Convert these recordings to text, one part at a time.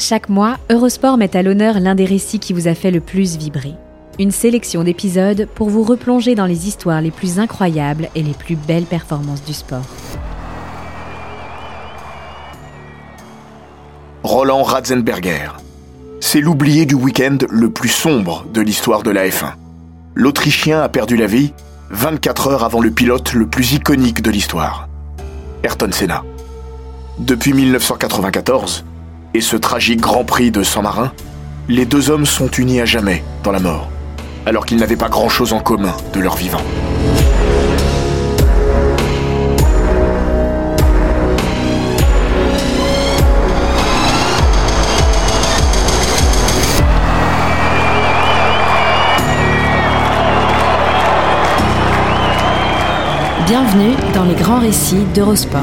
Chaque mois, Eurosport met à l'honneur l'un des récits qui vous a fait le plus vibrer. Une sélection d'épisodes pour vous replonger dans les histoires les plus incroyables et les plus belles performances du sport. Roland Ratzenberger. C'est l'oublié du week-end le plus sombre de l'histoire de la F1. L'Autrichien a perdu la vie 24 heures avant le pilote le plus iconique de l'histoire, Ayrton Senna. Depuis 1994, et ce tragique Grand Prix de San Marin, les deux hommes sont unis à jamais dans la mort, alors qu'ils n'avaient pas grand-chose en commun de leur vivant. Bienvenue dans les grands récits d'Eurosport.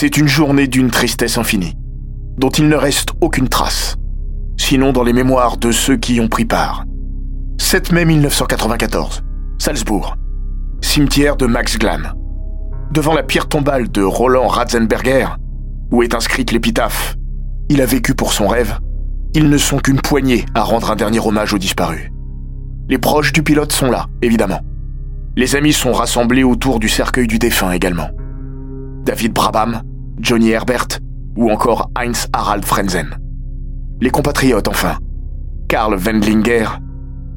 C'est une journée d'une tristesse infinie, dont il ne reste aucune trace, sinon dans les mémoires de ceux qui y ont pris part. 7 mai 1994, Salzbourg, cimetière de Max Glan. Devant la pierre tombale de Roland Ratzenberger, où est inscrite l'épitaphe Il a vécu pour son rêve, ils ne sont qu'une poignée à rendre un dernier hommage aux disparus. Les proches du pilote sont là, évidemment. Les amis sont rassemblés autour du cercueil du défunt également. David Brabham, Johnny Herbert ou encore Heinz Harald Frenzen. Les compatriotes enfin, Karl Wendlinger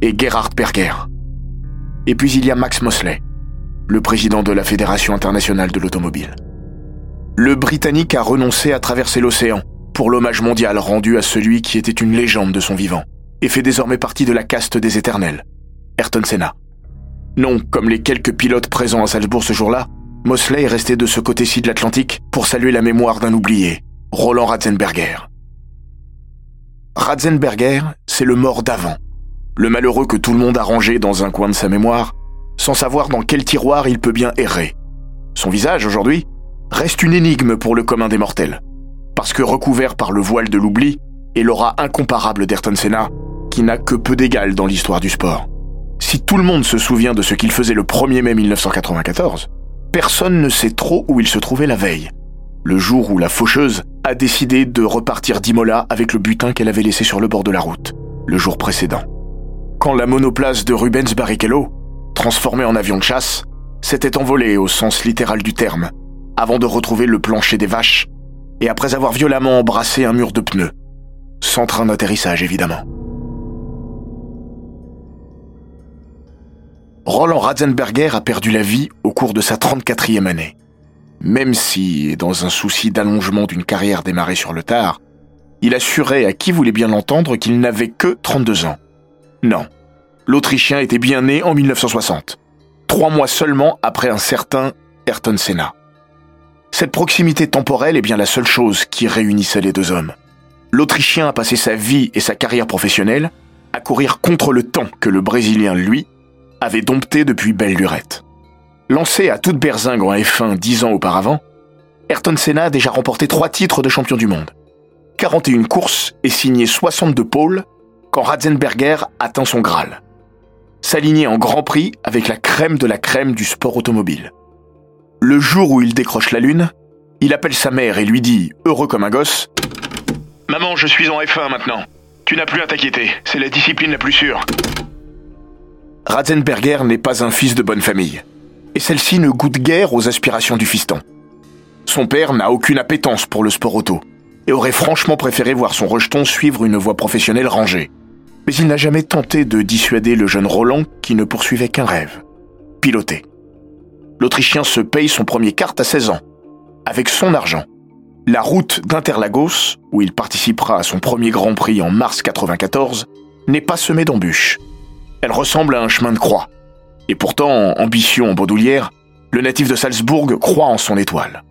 et Gerhard Berger. Et puis il y a Max Mosley, le président de la Fédération internationale de l'automobile. Le Britannique a renoncé à traverser l'océan pour l'hommage mondial rendu à celui qui était une légende de son vivant et fait désormais partie de la caste des éternels, Ayrton Senna. Non, comme les quelques pilotes présents à Salzbourg ce jour-là, Mosley est resté de ce côté-ci de l'Atlantique pour saluer la mémoire d'un oublié, Roland Ratzenberger. Ratzenberger, c'est le mort d'avant, le malheureux que tout le monde a rangé dans un coin de sa mémoire, sans savoir dans quel tiroir il peut bien errer. Son visage, aujourd'hui, reste une énigme pour le commun des mortels, parce que recouvert par le voile de l'oubli et l'aura incomparable d'Ayrton Senna, qui n'a que peu d'égal dans l'histoire du sport. Si tout le monde se souvient de ce qu'il faisait le 1er mai 1994, personne ne sait trop où il se trouvait la veille, le jour où la faucheuse a décidé de repartir d'Imola avec le butin qu'elle avait laissé sur le bord de la route, le jour précédent quand la monoplace de Rubens Barrichello, transformée en avion de chasse, s'était envolée au sens littéral du terme, avant de retrouver le plancher des vaches, et après avoir violemment embrassé un mur de pneus. Sans train d'atterrissage, évidemment. Roland Ratzenberger a perdu la vie au cours de sa 34e année. Même si, dans un souci d'allongement d'une carrière démarrée sur le tard, il assurait à qui voulait bien l'entendre qu'il n'avait que 32 ans. Non. L'Autrichien était bien né en 1960, trois mois seulement après un certain Ayrton Senna. Cette proximité temporelle est bien la seule chose qui réunissait les deux hommes. L'Autrichien a passé sa vie et sa carrière professionnelle à courir contre le temps que le Brésilien, lui, avait dompté depuis belle lurette. Lancé à toute berzingue en F1 dix ans auparavant, Ayrton Senna a déjà remporté trois titres de champion du monde, 41 courses et signé 62 pôles quand Ratzenberger atteint son Graal. S'aligner en Grand Prix avec la crème de la crème du sport automobile. Le jour où il décroche la Lune, il appelle sa mère et lui dit, heureux comme un gosse, Maman, je suis en F1 maintenant. Tu n'as plus à t'inquiéter, c'est la discipline la plus sûre. Ratzenberger n'est pas un fils de bonne famille, et celle-ci ne goûte guère aux aspirations du fiston. Son père n'a aucune appétence pour le sport auto, et aurait franchement préféré voir son rejeton suivre une voie professionnelle rangée mais il n'a jamais tenté de dissuader le jeune Roland qui ne poursuivait qu'un rêve, piloter. L'Autrichien se paye son premier kart à 16 ans, avec son argent. La route d'Interlagos, où il participera à son premier Grand Prix en mars 94, n'est pas semée d'embûches. Elle ressemble à un chemin de croix. Et pourtant, ambition en bandoulière, le natif de Salzbourg croit en son étoile.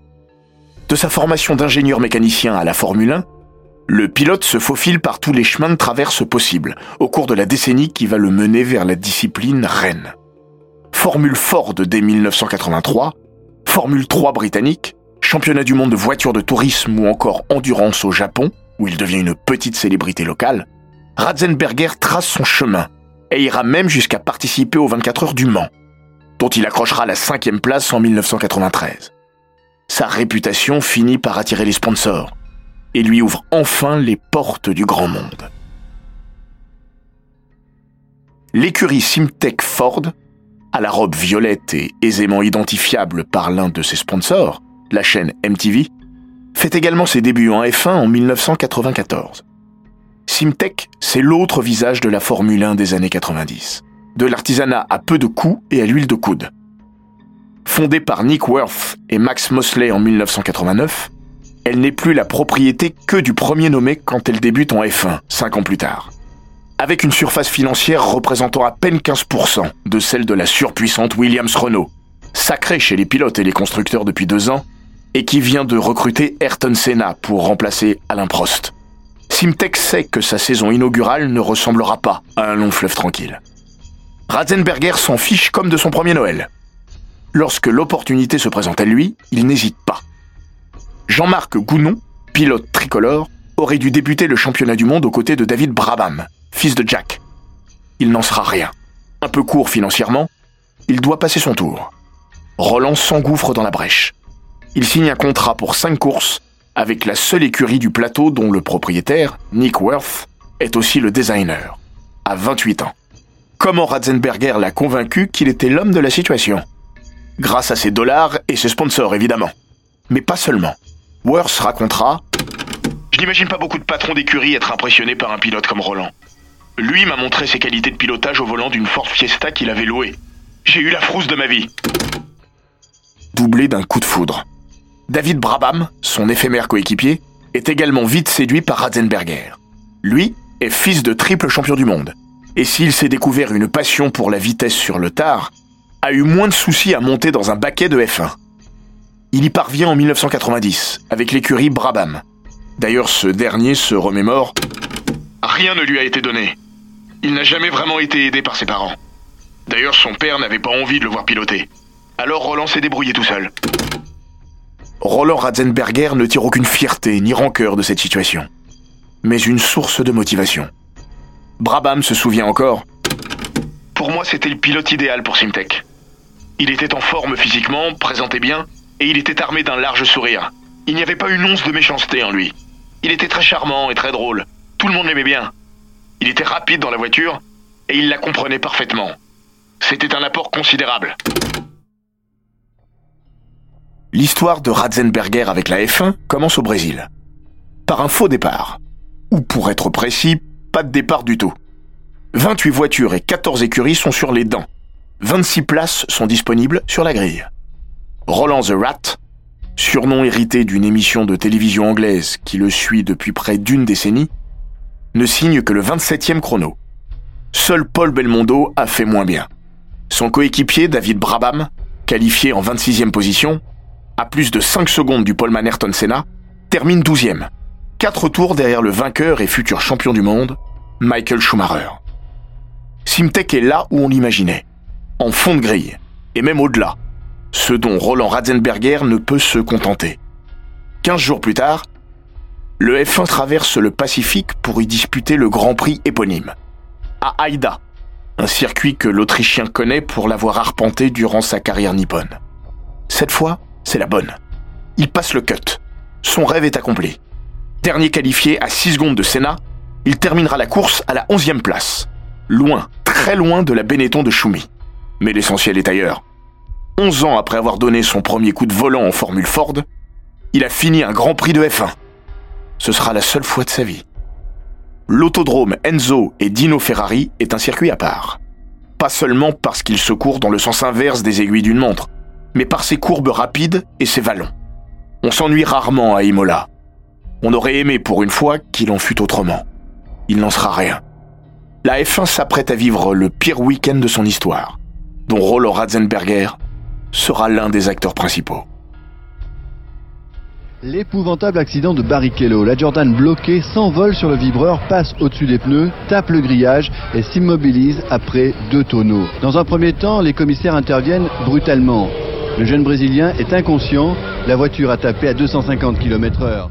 De sa formation d'ingénieur mécanicien à la Formule 1, le pilote se faufile par tous les chemins de traverse possibles au cours de la décennie qui va le mener vers la discipline reine. Formule Ford dès 1983, Formule 3 britannique, championnat du monde de voitures de tourisme ou encore endurance au Japon, où il devient une petite célébrité locale, Ratzenberger trace son chemin et ira même jusqu'à participer aux 24 heures du Mans, dont il accrochera la cinquième place en 1993. Sa réputation finit par attirer les sponsors et lui ouvre enfin les portes du grand monde. L'écurie Simtech Ford, à la robe violette et aisément identifiable par l'un de ses sponsors, la chaîne MTV, fait également ses débuts en F1 en 1994. Simtech, c'est l'autre visage de la Formule 1 des années 90. De l'artisanat à peu de coûts et à l'huile de coude. Fondée par Nick Worth et Max Mosley en 1989, elle n'est plus la propriété que du premier nommé quand elle débute en F1, cinq ans plus tard. Avec une surface financière représentant à peine 15% de celle de la surpuissante Williams Renault, sacrée chez les pilotes et les constructeurs depuis deux ans, et qui vient de recruter Ayrton Senna pour remplacer Alain Prost. Simtech sait que sa saison inaugurale ne ressemblera pas à un long fleuve tranquille. Ratzenberger s'en fiche comme de son premier Noël. Lorsque l'opportunité se présente à lui, il n'hésite pas. Jean-Marc Gounon, pilote tricolore, aurait dû débuter le championnat du monde aux côtés de David Brabham, fils de Jack. Il n'en sera rien. Un peu court financièrement, il doit passer son tour. Roland s'engouffre dans la brèche il signe un contrat pour 5 courses avec la seule écurie du plateau dont le propriétaire, Nick Worth, est aussi le designer, à 28 ans. Comment Ratzenberger l'a convaincu qu'il était l'homme de la situation? Grâce à ses dollars et ses sponsors, évidemment. Mais pas seulement. Worth racontera Je n'imagine pas beaucoup de patrons d'écurie être impressionnés par un pilote comme Roland. Lui m'a montré ses qualités de pilotage au volant d'une Ford Fiesta qu'il avait louée. J'ai eu la frousse de ma vie. Doublé d'un coup de foudre. David Brabham, son éphémère coéquipier, est également vite séduit par Ratzenberger. Lui est fils de triple champion du monde. Et s'il s'est découvert une passion pour la vitesse sur le tard, a eu moins de soucis à monter dans un baquet de F1. Il y parvient en 1990 avec l'écurie Brabham. D'ailleurs, ce dernier se remémore Rien ne lui a été donné. Il n'a jamais vraiment été aidé par ses parents. D'ailleurs, son père n'avait pas envie de le voir piloter. Alors Roland s'est débrouillé tout seul. Roland Ratzenberger ne tire aucune fierté ni rancœur de cette situation, mais une source de motivation. Brabham se souvient encore. Pour moi, c'était le pilote idéal pour Simtech. Il était en forme physiquement, présentait bien, et il était armé d'un large sourire. Il n'y avait pas une once de méchanceté en lui. Il était très charmant et très drôle. Tout le monde l'aimait bien. Il était rapide dans la voiture, et il la comprenait parfaitement. C'était un apport considérable. L'histoire de Ratzenberger avec la F1 commence au Brésil. Par un faux départ. Ou pour être précis, pas de départ du tout. 28 voitures et 14 écuries sont sur les dents. 26 places sont disponibles sur la grille. Roland the Rat, surnom hérité d'une émission de télévision anglaise qui le suit depuis près d'une décennie, ne signe que le 27e chrono. Seul Paul Belmondo a fait moins bien. Son coéquipier David Brabham, qualifié en 26e position, à plus de 5 secondes du Paul Ayrton Senna, termine 12e. 4 tours derrière le vainqueur et futur champion du monde, Michael Schumacher. Simtech est là où on l'imaginait, en fond de grille, et même au-delà, ce dont Roland Ratzenberger ne peut se contenter. 15 jours plus tard, le F1 traverse le Pacifique pour y disputer le Grand Prix éponyme, à Haïda, un circuit que l'Autrichien connaît pour l'avoir arpenté durant sa carrière nippone. Cette fois, c'est la bonne. Il passe le cut. Son rêve est accompli. Dernier qualifié à 6 secondes de Senna, il terminera la course à la 11e place. Loin, très loin de la Benetton de Schumi. Mais l'essentiel est ailleurs. 11 ans après avoir donné son premier coup de volant en Formule Ford, il a fini un Grand Prix de F1. Ce sera la seule fois de sa vie. L'autodrome Enzo et Dino Ferrari est un circuit à part. Pas seulement parce qu'il se court dans le sens inverse des aiguilles d'une montre, mais par ses courbes rapides et ses vallons. On s'ennuie rarement à Imola. On aurait aimé pour une fois qu'il en fût autrement. Il n'en sera rien. La F1 s'apprête à vivre le pire week-end de son histoire, dont Rollo Ratzenberger sera l'un des acteurs principaux. L'épouvantable accident de Barrichello. La Jordan bloquée s'envole sur le vibreur, passe au-dessus des pneus, tape le grillage et s'immobilise après deux tonneaux. Dans un premier temps, les commissaires interviennent brutalement. Le jeune Brésilien est inconscient, la voiture a tapé à 250 km heure.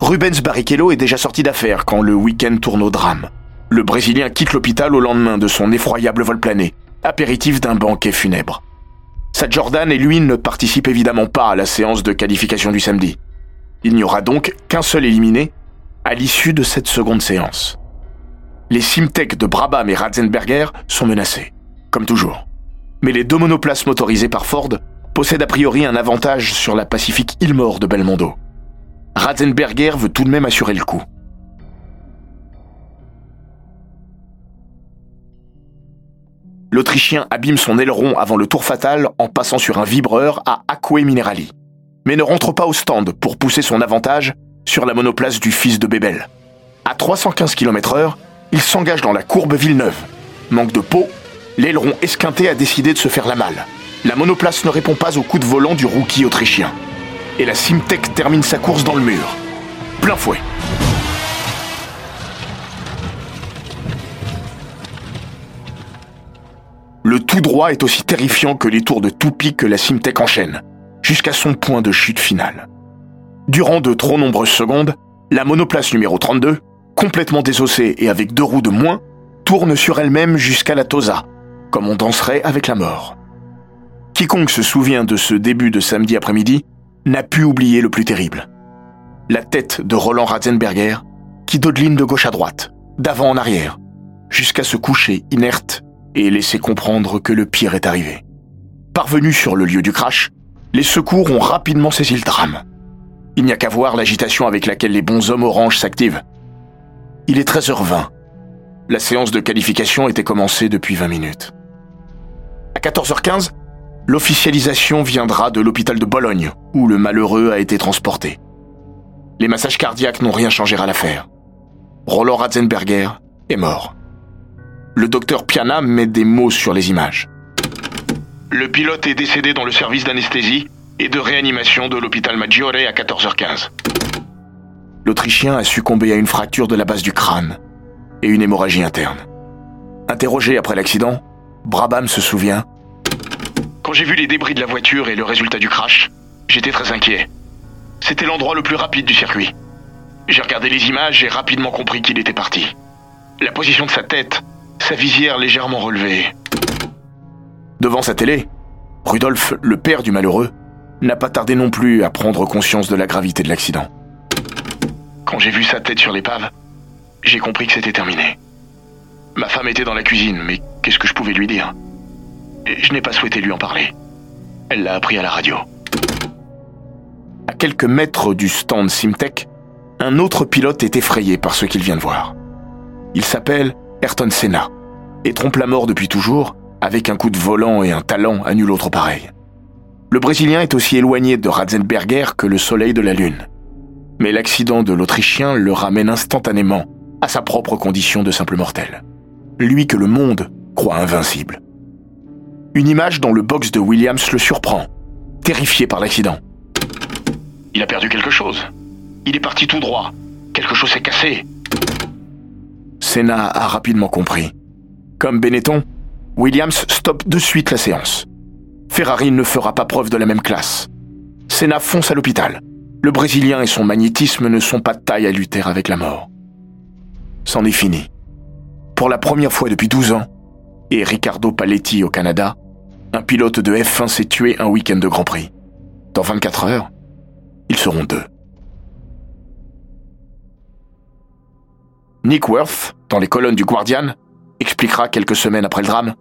Rubens Barrichello est déjà sorti d'affaire quand le week-end tourne au drame. Le Brésilien quitte l'hôpital au lendemain de son effroyable vol plané, apéritif d'un banquet funèbre. Sa Jordan et lui ne participent évidemment pas à la séance de qualification du samedi. Il n'y aura donc qu'un seul éliminé à l'issue de cette seconde séance. Les Simtek de Brabham et Ratzenberger sont menacés, comme toujours. Mais les deux monoplaces motorisées par Ford possèdent a priori un avantage sur la Pacifique Ilmore de Belmondo. Ratzenberger veut tout de même assurer le coup. L'Autrichien abîme son aileron avant le tour fatal en passant sur un vibreur à Acque Minerali mais ne rentre pas au stand pour pousser son avantage sur la monoplace du fils de Bébel. À 315 km/h, il s'engage dans la courbe Villeneuve. Manque de peau, l'aileron esquinté a décidé de se faire la malle. La monoplace ne répond pas au coup de volant du rookie autrichien. Et la Simtech termine sa course dans le mur. Plein fouet. Le tout droit est aussi terrifiant que les tours de toupie que la Simtech enchaîne jusqu'à son point de chute finale. Durant de trop nombreuses secondes, la monoplace numéro 32, complètement désossée et avec deux roues de moins, tourne sur elle-même jusqu'à la Tosa, comme on danserait avec la mort. Quiconque se souvient de ce début de samedi après-midi n'a pu oublier le plus terrible. La tête de Roland Ratzenberger qui dodeline de gauche à droite, d'avant en arrière, jusqu'à se coucher inerte et laisser comprendre que le pire est arrivé. Parvenu sur le lieu du crash, les secours ont rapidement saisi le drame. Il n'y a qu'à voir l'agitation avec laquelle les bons hommes orange s'activent. Il est 13h20. La séance de qualification était commencée depuis 20 minutes. À 14h15, l'officialisation viendra de l'hôpital de Bologne, où le malheureux a été transporté. Les massages cardiaques n'ont rien changé à l'affaire. Roland Ratzenberger est mort. Le docteur Piana met des mots sur les images. Le pilote est décédé dans le service d'anesthésie et de réanimation de l'hôpital Maggiore à 14h15. L'Autrichien a succombé à une fracture de la base du crâne et une hémorragie interne. Interrogé après l'accident, Brabham se souvient Quand j'ai vu les débris de la voiture et le résultat du crash, j'étais très inquiet. C'était l'endroit le plus rapide du circuit. J'ai regardé les images et rapidement compris qu'il était parti. La position de sa tête, sa visière légèrement relevée, Devant sa télé, Rudolf, le père du malheureux, n'a pas tardé non plus à prendre conscience de la gravité de l'accident. Quand j'ai vu sa tête sur l'épave, j'ai compris que c'était terminé. Ma femme était dans la cuisine, mais qu'est-ce que je pouvais lui dire? Je n'ai pas souhaité lui en parler. Elle l'a appris à la radio. À quelques mètres du stand Simtech, un autre pilote est effrayé par ce qu'il vient de voir. Il s'appelle Ayrton Senna et trompe la mort depuis toujours avec un coup de volant et un talent à nul autre pareil. Le Brésilien est aussi éloigné de Ratzenberger que le soleil de la Lune. Mais l'accident de l'Autrichien le ramène instantanément à sa propre condition de simple mortel. Lui que le monde croit invincible. Une image dont le box de Williams le surprend, terrifié par l'accident. Il a perdu quelque chose. Il est parti tout droit. Quelque chose s'est cassé. Senna a rapidement compris. Comme Benetton, Williams stoppe de suite la séance. Ferrari ne fera pas preuve de la même classe. Senna fonce à l'hôpital. Le Brésilien et son magnétisme ne sont pas de taille à lutter avec la mort. C'en est fini. Pour la première fois depuis 12 ans, et Riccardo Paletti au Canada, un pilote de F1 s'est tué un week-end de Grand Prix. Dans 24 heures, ils seront deux. Nick Worth, dans les colonnes du Guardian, expliquera quelques semaines après le drame.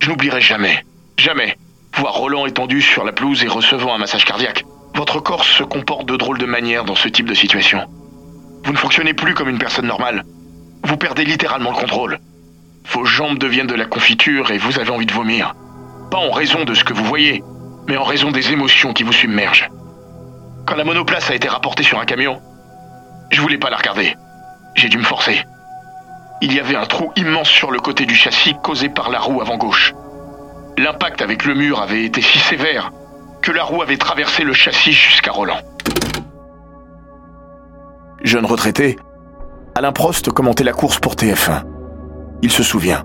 Je n'oublierai jamais, jamais, voir Roland étendu sur la pelouse et recevant un massage cardiaque. Votre corps se comporte de drôles de manière dans ce type de situation. Vous ne fonctionnez plus comme une personne normale. Vous perdez littéralement le contrôle. Vos jambes deviennent de la confiture et vous avez envie de vomir. Pas en raison de ce que vous voyez, mais en raison des émotions qui vous submergent. Quand la monoplace a été rapportée sur un camion, je voulais pas la regarder. J'ai dû me forcer. Il y avait un trou immense sur le côté du châssis causé par la roue avant gauche. L'impact avec le mur avait été si sévère que la roue avait traversé le châssis jusqu'à Roland. Jeune retraité, Alain Prost commentait la course pour TF1. Il se souvient.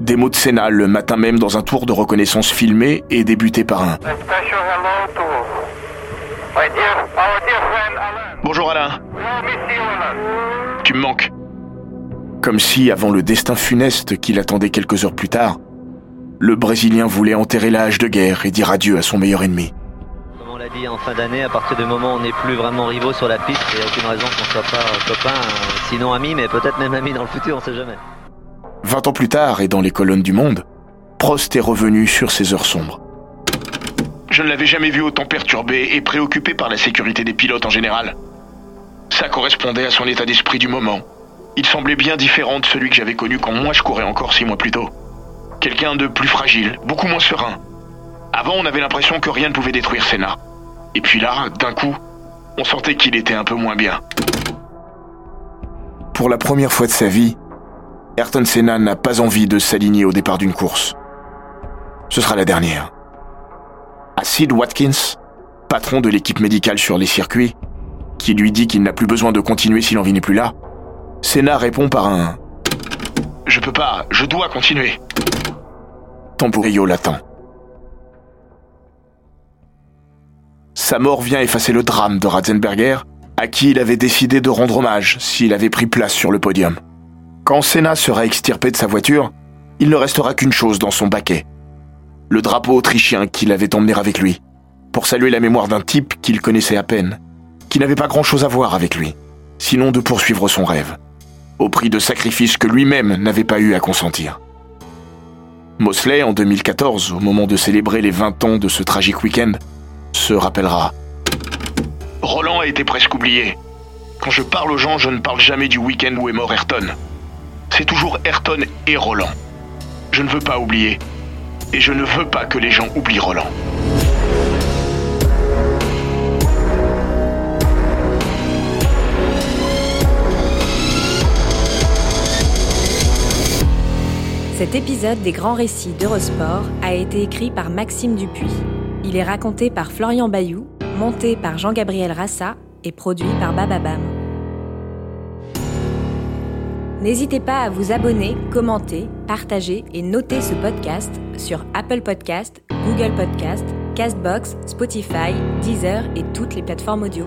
Des mots de Sénat le matin même dans un tour de reconnaissance filmé et débuté par un Bonjour Alain. Tu me manques. Comme si, avant le destin funeste qui l'attendait quelques heures plus tard, le Brésilien voulait enterrer l'âge de guerre et dire adieu à son meilleur ennemi. Comme on l'a dit en fin d'année, à partir du moment où on n'est plus vraiment rivaux sur la piste, il n'y a aucune raison qu'on ne soit pas copains, euh, sinon amis, mais peut-être même amis dans le futur, on ne sait jamais. Vingt ans plus tard, et dans les colonnes du Monde, Prost est revenu sur ses heures sombres. Je ne l'avais jamais vu autant perturbé et préoccupé par la sécurité des pilotes en général. Ça correspondait à son état d'esprit du moment. Il semblait bien différent de celui que j'avais connu quand moi je courais encore six mois plus tôt. Quelqu'un de plus fragile, beaucoup moins serein. Avant, on avait l'impression que rien ne pouvait détruire Senna. Et puis là, d'un coup, on sentait qu'il était un peu moins bien. Pour la première fois de sa vie, Ayrton Senna n'a pas envie de s'aligner au départ d'une course. Ce sera la dernière. À Sid Watkins, patron de l'équipe médicale sur les circuits, qui lui dit qu'il n'a plus besoin de continuer si l'envie n'est plus là, Senna répond par un Je peux pas, je dois continuer. Tamburillo l'attend. Sa mort vient effacer le drame de Ratzenberger, à qui il avait décidé de rendre hommage s'il avait pris place sur le podium. Quand Senna sera extirpé de sa voiture, il ne restera qu'une chose dans son baquet. Le drapeau autrichien qu'il avait emmené avec lui, pour saluer la mémoire d'un type qu'il connaissait à peine, qui n'avait pas grand-chose à voir avec lui, sinon de poursuivre son rêve, au prix de sacrifices que lui-même n'avait pas eu à consentir. Mosley, en 2014, au moment de célébrer les 20 ans de ce tragique week-end, se rappellera. Roland a été presque oublié. Quand je parle aux gens, je ne parle jamais du week-end où est mort Ayrton. C'est toujours Ayrton et Roland. Je ne veux pas oublier. Et je ne veux pas que les gens oublient Roland. Cet épisode des grands récits d'Eurosport a été écrit par Maxime Dupuis. Il est raconté par Florian Bayou, monté par Jean-Gabriel Rassa et produit par Bababam. N'hésitez pas à vous abonner, commenter, partager et noter ce podcast sur Apple Podcast, Google Podcast, Castbox, Spotify, Deezer et toutes les plateformes audio.